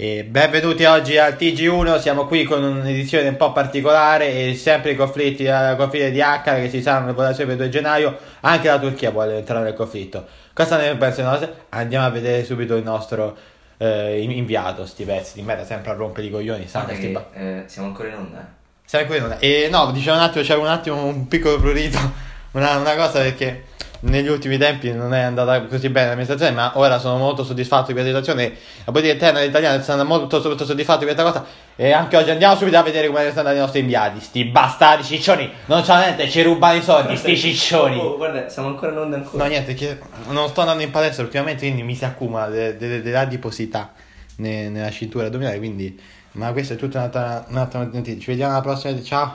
E benvenuti oggi al TG1, siamo qui con un'edizione un po' particolare e sempre i conflitti, eh, conflitti di H che ci saranno le votazioni per il 2 gennaio, anche la Turchia vuole entrare nel conflitto. Cosa ne pensano? Andiamo a vedere subito il nostro eh, inviato, sti pezzi di merda, sempre a rompere i coglioni, sanno che, ba- eh, siamo ancora in onda. Siamo qui in onda. E no, diciamo un attimo, c'era un attimo un piccolo prurito, una, una cosa perché negli ultimi tempi non è andata così bene l'amministrazione, ma ora sono molto soddisfatto di questa situazione. La politica interna italiana sono molto, molto soddisfatto di questa cosa. E anche oggi andiamo subito a vedere come stanno andando i nostri inviati. Sti bastardi ciccioni, non c'ha niente, ci rubano i soldi, sti ciccioni. Oh, guarda, siamo ancora in onda ancora. No, niente, che non sto andando in palestra ultimamente, quindi mi si accumula de- de- delle adiposità ne- nella cintura addominale, quindi... Ma questa è tutta un'altra, un'altra notizia. Ci vediamo alla prossima, ciao!